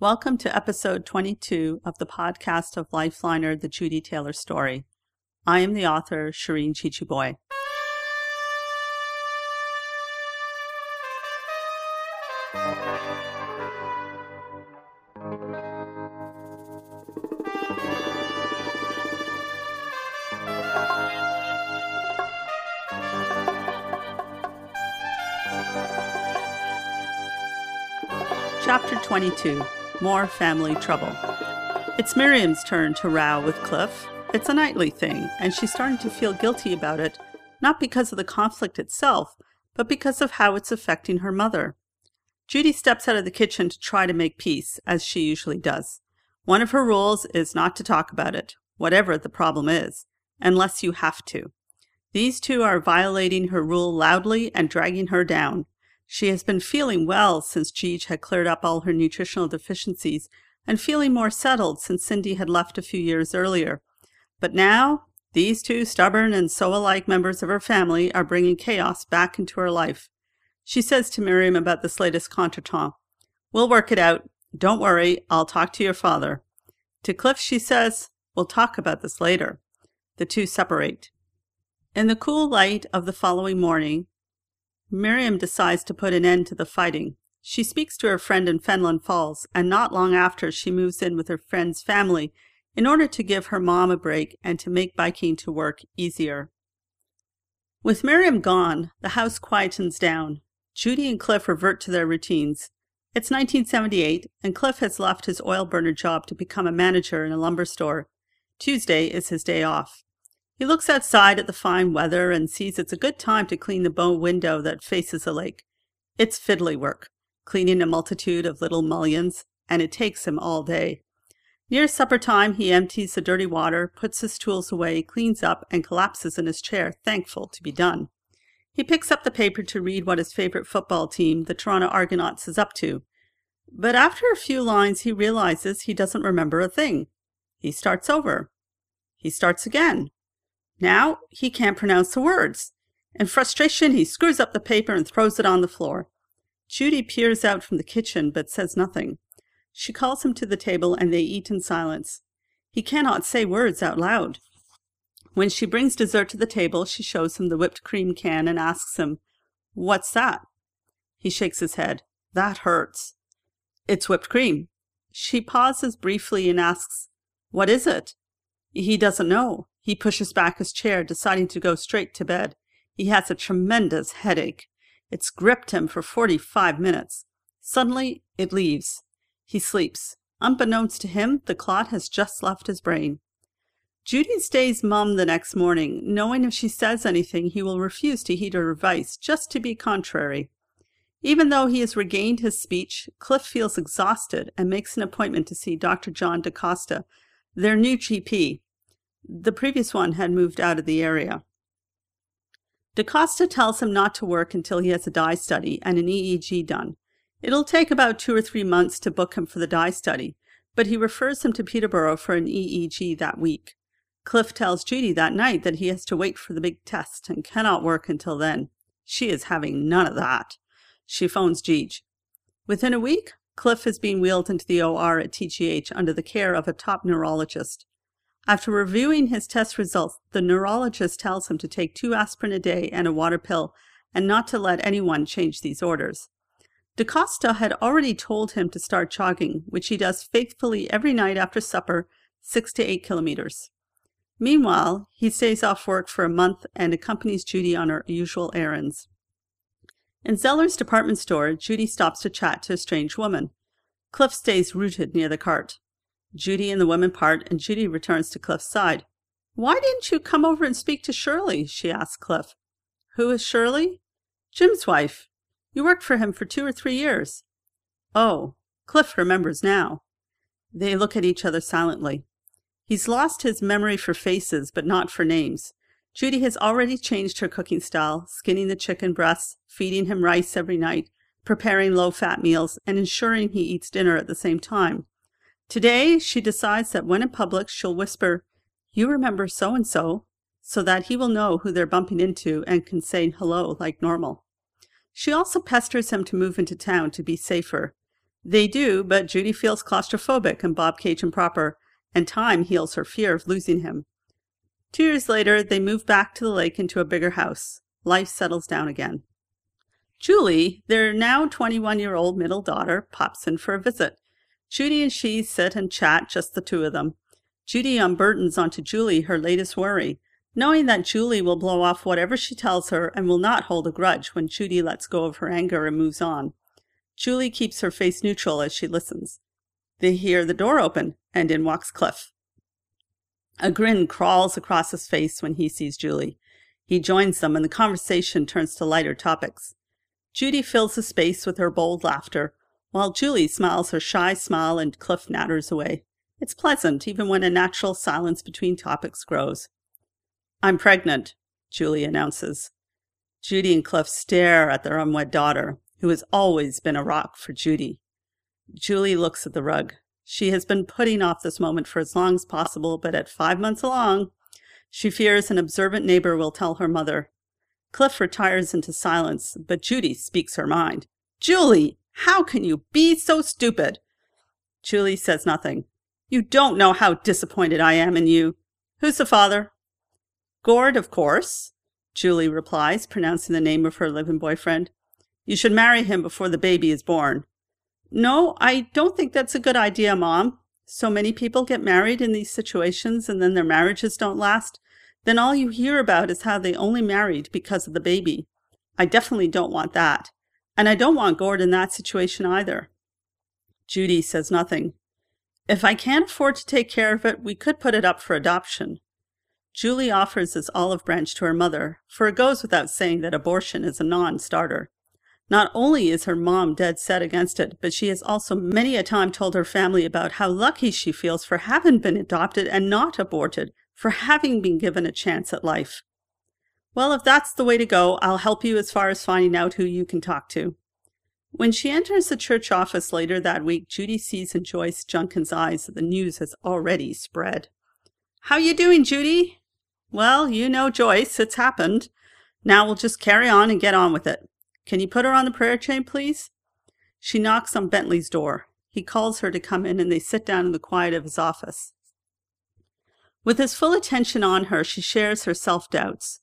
Welcome to episode 22 of the podcast of Lifeliner, the Judy Taylor story. I am the author, Shireen Jeejeebhoy. Chapter 22 More Family Trouble. It's Miriam's turn to row with Cliff. It's a nightly thing, and she's starting to feel guilty about it, not because of the conflict itself, but because of how it's affecting her mother. Judy steps out of the kitchen to try to make peace, as she usually does. One of her rules is not to talk about it, whatever the problem is, unless you have to. These two are violating her rule loudly and dragging her down. She has been feeling well since Jeej had cleared up all her nutritional deficiencies and feeling more settled since Cindy had left a few years earlier. But now, these two stubborn and so alike members of her family are bringing chaos back into her life. She says to Miriam about this latest contretemps, We'll work it out. Don't worry, I'll talk to your father. To Cliff, she says, We'll talk about this later. The two separate. In the cool light of the following morning, Miriam decides to put an end to the fighting. She speaks to her friend in Fenelon Falls, and not long after she moves in with her friend's family in order to give her mom a break and to make biking to work easier. With Miriam gone, the house quietens down. Judy and Cliff revert to their routines. It's 1978, and Cliff has left his oil burner job to become a manager in a lumber store. Tuesday is his day off. He looks outside at the fine weather and sees it's a good time to clean the bow window that faces the lake. It's fiddly work, cleaning a multitude of little mullions, and it takes him all day. Near supper time, he empties the dirty water, puts his tools away, cleans up, and collapses in his chair, thankful to be done. He picks up the paper to read what his favorite football team, the Toronto Argonauts, is up to. But after a few lines, he realizes he doesn't remember a thing. He starts over. He starts again. Now he can't pronounce the words. In frustration, he screws up the paper and throws it on the floor. Judy peers out from the kitchen but says nothing. She calls him to the table and they eat in silence. He cannot say words out loud. When she brings dessert to the table, she shows him the whipped cream can and asks him, What's that? He shakes his head. That hurts. It's whipped cream. She pauses briefly and asks, What is it? He doesn't know. He pushes back his chair, deciding to go straight to bed. He has a tremendous headache. It's gripped him for 45 minutes. Suddenly, it leaves. He sleeps. Unbeknownst to him, the clot has just left his brain. Judy stays mum the next morning, knowing if she says anything, he will refuse to heed her advice, just to be contrary. Even though he has regained his speech, Cliff feels exhausted and makes an appointment to see Dr. John DaCosta, their new GP, the previous one had moved out of the area. DaCosta tells him not to work until he has a dye study and an EEG done. It'll take about two or three months to book him for the dye study, but he refers him to Peterborough for an EEG that week. Cliff tells Judy that night that he has to wait for the big test and cannot work until then. She is having none of that. She phones Jeej. Within a week, Cliff is being wheeled into the OR at TGH under the care of a top neurologist. After reviewing his test results, the neurologist tells him to take two aspirin a day and a water pill and not to let anyone change these orders. DaCosta had already told him to start jogging, which he does faithfully every night after supper, six to eight kilometers. Meanwhile, he stays off work for a month and accompanies Judy on her usual errands. In Zeller's department store, Judy stops to chat to a strange woman. Cliff stays rooted near the cart. Judy and the women part, and Judy returns to Cliff's side. Why didn't you come over and speak to Shirley? she asks Cliff. Who is Shirley? Jim's wife. You worked for him for two or three years. Oh, Cliff remembers now. They look at each other silently. He's lost his memory for faces, but not for names. Judy has already changed her cooking style, skinning the chicken breasts, feeding him rice every night, preparing low fat meals, and ensuring he eats dinner at the same time. Today, she decides that when in public, she'll whisper, You remember so and so, so that he will know who they're bumping into and can say hello like normal. She also pesters him to move into town to be safer. They do, but Judy feels claustrophobic and Bobcaygeon proper, and time heals her fear of losing him. Two years later, they move back to the lake into a bigger house. Life settles down again. Julie, their now 21 year old middle daughter, pops in for a visit. Judy and she sit and chat, just the two of them. Judy unburdens onto Julie her latest worry, knowing that Julie will blow off whatever she tells her and will not hold a grudge when Judy lets go of her anger and moves on. Julie keeps her face neutral as she listens. They hear the door open, and in walks Cliff. A grin crawls across his face when he sees Julie. He joins them, and the conversation turns to lighter topics. Judy fills the space with her bold laughter, while Julie smiles her shy smile and Cliff natters away. It's pleasant, even when a natural silence between topics grows. I'm pregnant, Julie announces. Judy and Cliff stare at their unwed daughter, who has always been a rock for Judy. Julie looks at the rug. She has been putting off this moment for as long as possible, but at five months along, she fears an observant neighbor will tell her mother. Cliff retires into silence, but Judy speaks her mind. Julie, how can you be so stupid? Julie says nothing. You don't know how disappointed I am in you. Who's the father? Gord, of course, Julie replies, pronouncing the name of her living boyfriend. You should marry him before the baby is born. No, I don't think that's a good idea, Mom. So many people get married in these situations and then their marriages don't last. Then all you hear about is how they only married because of the baby. I definitely don't want that. And I don't want Gord in that situation either. Judy says nothing. If I can't afford to take care of it, we could put it up for adoption. Julie offers this olive branch to her mother, for it goes without saying that abortion is a non starter. Not only is her mom dead set against it, but she has also many a time told her family about how lucky she feels for having been adopted and not aborted, for having been given a chance at life. Well, if that's the way to go, I'll help you as far as finding out who you can talk to. When she enters the church office later that week, Judy sees in Joyce Junkin's eyes that the news has already spread. How you doing, Judy? Well, you know Joyce, it's happened. Now we'll just carry on and get on with it. Can you put her on the prayer chain, please? She knocks on Bentley's door. He calls her to come in and they sit down in the quiet of his office. With his full attention on her, she shares her self doubts.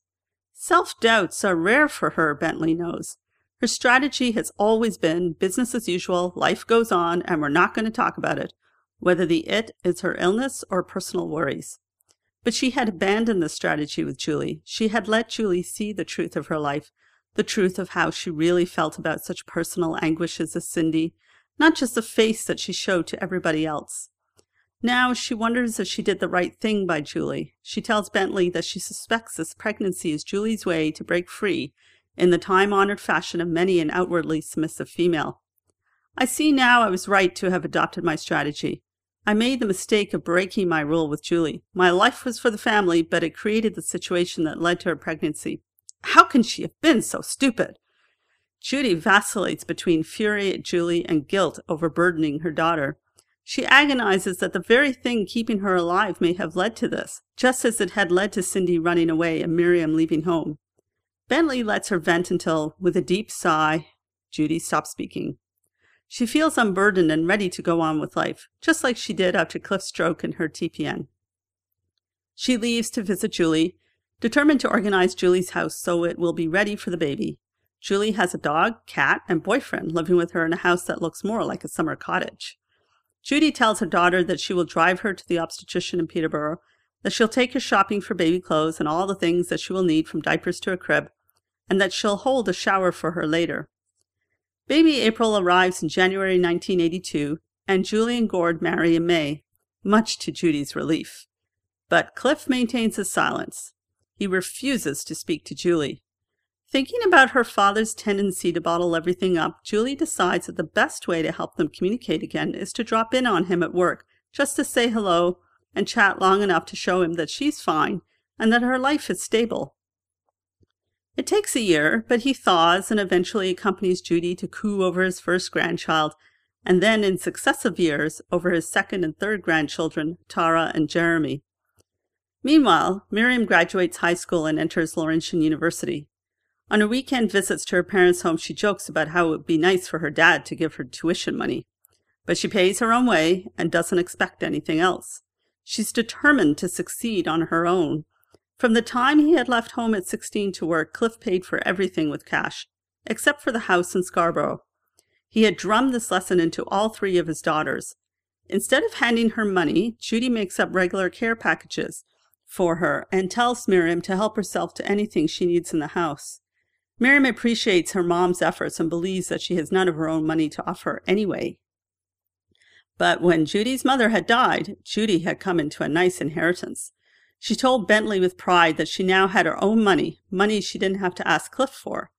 Self doubts are rare for her, Bentley knows. Her strategy has always been business as usual, life goes on, and we're not going to talk about it, whether the it is her illness or personal worries. But she had abandoned the strategy with Julie. She had let Julie see the truth of her life, the truth of how she really felt about such personal anguishes as Cindy, not just the face that she showed to everybody else. Now she wonders if she did the right thing by Julie. She tells Bentley that she suspects this pregnancy is Julie's way to break free in the time honored fashion of many an outwardly submissive female. I see now I was right to have adopted my strategy. I made the mistake of breaking my rule with Julie. My life was for the family, but it created the situation that led to her pregnancy. How can she have been so stupid? Judy vacillates between fury at Julie and guilt over burdening her daughter. She agonizes that the very thing keeping her alive may have led to this, just as it had led to Cindy running away and Miriam leaving home. Bentley lets her vent until, with a deep sigh, Judy stops speaking. She feels unburdened and ready to go on with life, just like she did after Cliff's stroke and her TPN. She leaves to visit Julie Determined to organize Julie's house so it will be ready for the baby. Julie has a dog, cat, and boyfriend living with her in a house that looks more like a summer cottage. Judy tells her daughter that she will drive her to the obstetrician in Peterborough, that she'll take her shopping for baby clothes and all the things that she will need from diapers to a crib, and that she'll hold a shower for her later. Baby April arrives in January 1982, and Julie and Gord marry in May, much to Judy's relief. But Cliff maintains his silence. He refuses to speak to Julie. Thinking about her father's tendency to bottle everything up, Julie decides that the best way to help them communicate again is to drop in on him at work, just to say hello and chat long enough to show him that she's fine and that her life is stable. It takes a year, but he thaws and eventually accompanies Judy to coo over his first grandchild, and then in successive years over his second and third grandchildren, Tara and Jeremy. Meanwhile, Miriam graduates high school and enters Laurentian University. On her weekend visits to her parents' home, she jokes about how it would be nice for her dad to give her tuition money. But she pays her own way and doesn't expect anything else. She's determined to succeed on her own. From the time he had left home at 16 to work, Cliff paid for everything with cash, except for the house in Scarborough. He had drummed this lesson into all three of his daughters. Instead of handing her money, Judy makes up regular care packages for her and tells Miriam to help herself to anything she needs in the house. Miriam appreciates her mom's efforts and believes that she has none of her own money to offer anyway. But when Judy's mother had died, Judy had come into a nice inheritance. She told Bentley with pride that she now had her own money, money she didn't have to ask Cliff for.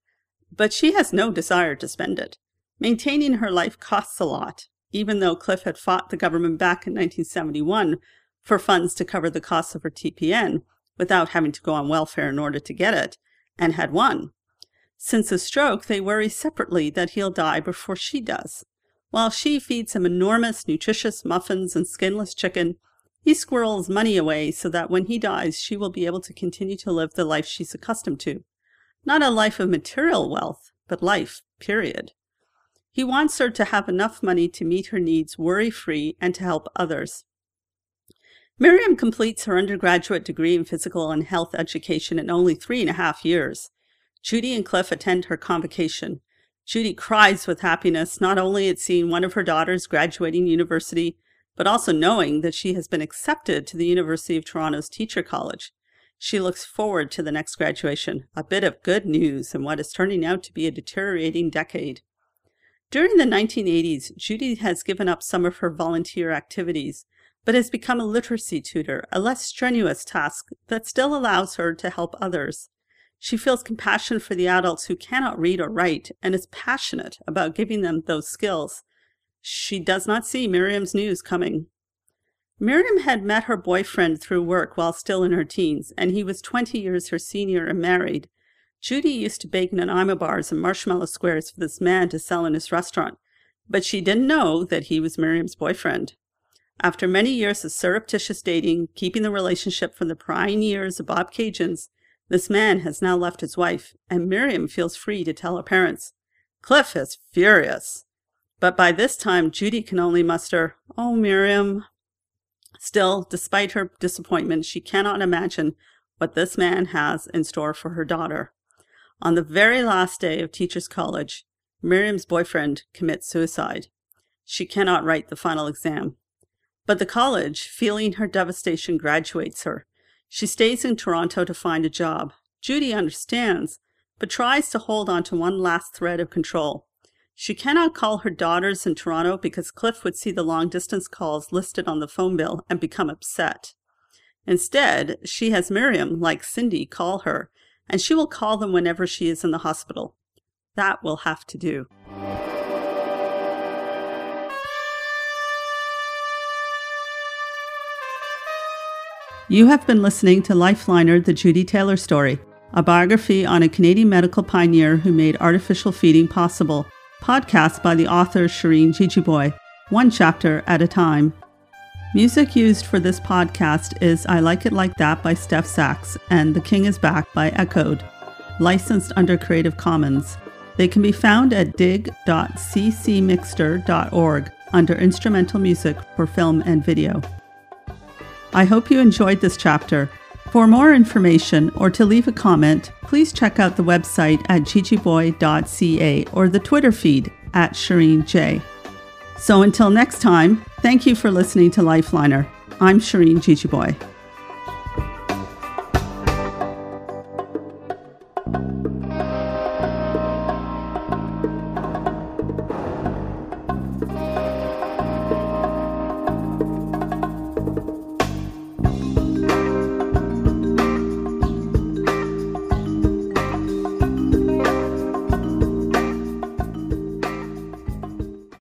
But she has no desire to spend it. Maintaining her life costs a lot, even though Cliff had fought the government back in 1971 for funds to cover the costs of her TPN without having to go on welfare in order to get it, and had won. Since his stroke, they worry separately that he'll die before she does. While she feeds him enormous, nutritious muffins and skinless chicken, he squirrels money away so that when he dies, she will be able to continue to live the life she's accustomed to. Not a life of material wealth, but life, period. He wants her to have enough money to meet her needs worry free and to help others. Miriam completes her undergraduate degree in physical and health education in only three and a half years. Judy and Cliff attend her convocation. Judy cries with happiness, not only at seeing one of her daughters graduating university, but also knowing that she has been accepted to the University of Toronto's Teacher College. She looks forward to the next graduation, a bit of good news in what is turning out to be a deteriorating decade. During the 1980s, Judy has given up some of her volunteer activities, but has become a literacy tutor, a less strenuous task that still allows her to help others. She feels compassion for the adults who cannot read or write and is passionate about giving them those skills. She does not see Miriam's news coming. Miriam had met her boyfriend through work while still in her teens, and he was 20 years her senior and married. Judy used to bake Nanaimo bars and marshmallow squares for this man to sell in his restaurant, but she didn't know that he was Miriam's boyfriend. After many years of surreptitious dating, keeping the relationship from the prying ears of Bobcaygeons, this man has now left his wife, and Miriam feels free to tell her parents. Cliff is furious. But by this time, Judy can only muster, Oh, Miriam. Still, despite her disappointment, she cannot imagine what this man has in store for her daughter. On the very last day of Teachers College, Miriam's boyfriend commits suicide. She cannot write the final exam. But the college, feeling her devastation, graduates her. She stays in Toronto to find a job. Judy understands, but tries to hold on to one last thread of control. She cannot call her daughters in Toronto because Cliff would see the long distance calls listed on the phone bill and become upset. Instead, she has Miriam, like Cindy, call her and she will call them whenever she is in the hospital. That will have to do. You have been listening to Lifeliner, the Judy Taylor story, a biography on a Canadian medical pioneer who made artificial feeding possible, podcast by the author Shireen Jeejeebhoy, one chapter at a time. Music used for this podcast is I Like It Like That by Steph Sachs and The King is Back by Echoed, licensed under Creative Commons. They can be found at dig.ccmixter.org under instrumental music for film and video. I hope you enjoyed this chapter. For more information or to leave a comment, please check out the website at jeejeebhoy.ca or the Twitter feed at Shireen J. So until next time, thank you for listening to Lifeliner. I'm Shireen Jejeebhoy.